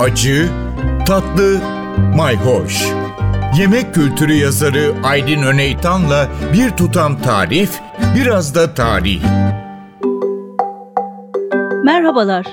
acı, tatlı, mayhoş. Yemek kültürü yazarı Aydın Öneytan'la bir tutam tarif, biraz da tarih. Merhabalar.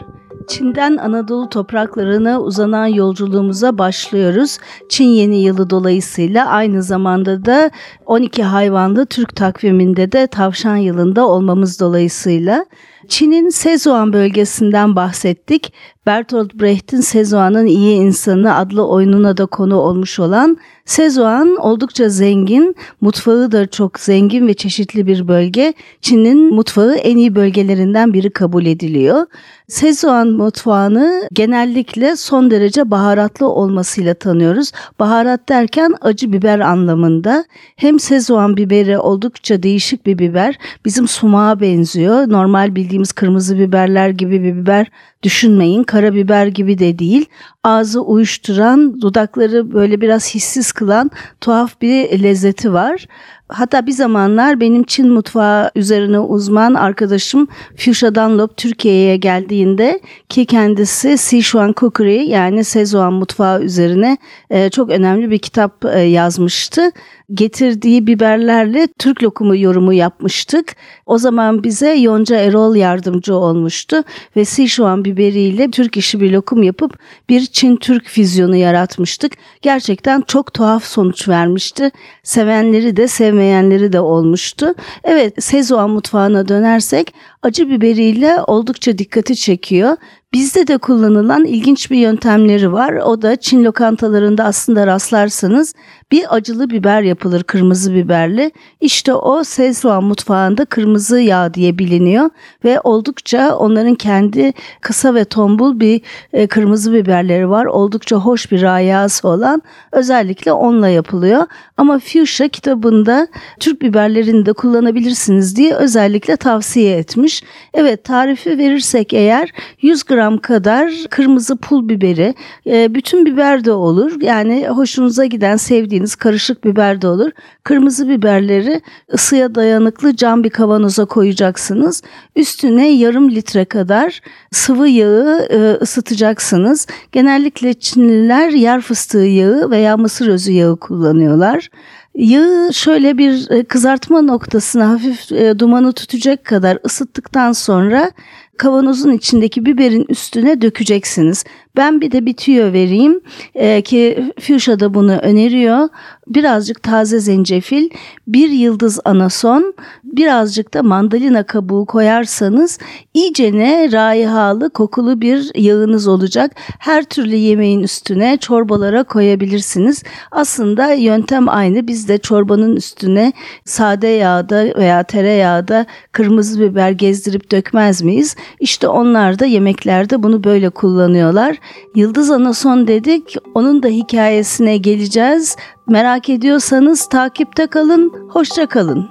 Çin'den Anadolu topraklarına uzanan yolculuğumuza başlıyoruz. Çin yeni yılı dolayısıyla aynı zamanda da 12 hayvanlı Türk takviminde de tavşan yılında olmamız dolayısıyla Çin'in Sezuan bölgesinden bahsettik. Bertolt Brecht'in Sezuan'ın İyi İnsanı adlı oyununa da konu olmuş olan Sezuan oldukça zengin, mutfağı da çok zengin ve çeşitli bir bölge. Çin'in mutfağı en iyi bölgelerinden biri kabul ediliyor. Sezuan mutfağını genellikle son derece baharatlı olmasıyla tanıyoruz. Baharat derken acı biber anlamında. Hem Sezuan biberi oldukça değişik bir biber. Bizim sumağa benziyor. Normal bildiğimiz kırmızı biberler gibi bir biber düşünmeyin. Karabiber gibi de değil. Ağzı uyuşturan, dudakları böyle biraz hissiz kılan tuhaf bir lezzeti var. Hatta bir zamanlar benim Çin mutfağı üzerine uzman arkadaşım Fuchsia Dunlop Türkiye'ye geldiğinde ki kendisi Sichuan Cookery yani Szechuan mutfağı üzerine e, çok önemli bir kitap e, yazmıştı getirdiği biberlerle Türk lokumu yorumu yapmıştık. O zaman bize Yonca Erol yardımcı olmuştu ve Sichuan biberiyle Türk işi bir lokum yapıp bir Çin-Türk füzyonu yaratmıştık. Gerçekten çok tuhaf sonuç vermişti. Sevenleri de sevmeyenleri de olmuştu. Evet Szechuan mutfağına dönersek acı biberiyle oldukça dikkati çekiyor. Bizde de kullanılan ilginç bir yöntemleri var. O da Çin lokantalarında aslında rastlarsanız bir acılı biber yapılır kırmızı biberli. İşte o Szechuan mutfağında kırmızı yağ diye biliniyor ve oldukça onların kendi kısa ve tombul bir e, kırmızı biberleri var. Oldukça hoş bir rayası olan özellikle onunla yapılıyor. Ama Fuchsia kitabında Türk biberlerini de kullanabilirsiniz diye özellikle tavsiye etmiş. Evet tarifi verirsek eğer 100 gram kadar kırmızı pul biberi, e, bütün biber de olur. Yani hoşunuza giden sevdiğiniz karışık biber de olur. Kırmızı biberleri ısıya dayanıklı cam bir kavanoza koyacaksınız. Üstüne yarım litre kadar sıvı yağı e, ısıtacaksınız. Genellikle Çinliler yer fıstığı yağı veya mısır özü yağı kullanıyorlar. Yağı şöyle bir e, kızartma noktasına hafif dumanı tutacak kadar ısıttıktan sonra kavanozun içindeki biberin üstüne dökeceksiniz. Ben bir de bir tüyo vereyim ee, ki Fuchsia da bunu öneriyor. Birazcık taze zencefil, bir yıldız anason, birazcık da mandalina kabuğu koyarsanız iyicene raihalı kokulu bir yağınız olacak. Her türlü yemeğin üstüne çorbalara koyabilirsiniz. Aslında yöntem aynı. Biz de çorbanın üstüne sade yağda veya tereyağda kırmızı biber gezdirip dökmez miyiz? İşte onlar da yemeklerde bunu böyle kullanıyorlar. Yıldız Anason dedik. Onun da hikayesine geleceğiz. Merak ediyorsanız takipte kalın. Hoşça kalın.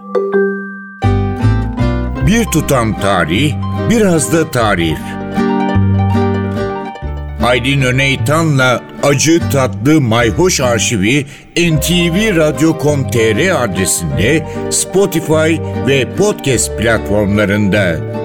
Bir tutam tarih, biraz da tarif. Aydın Öneytan'la Acı Tatlı Mayhoş Arşivi ntvradio.com.tr adresinde Spotify ve podcast platformlarında.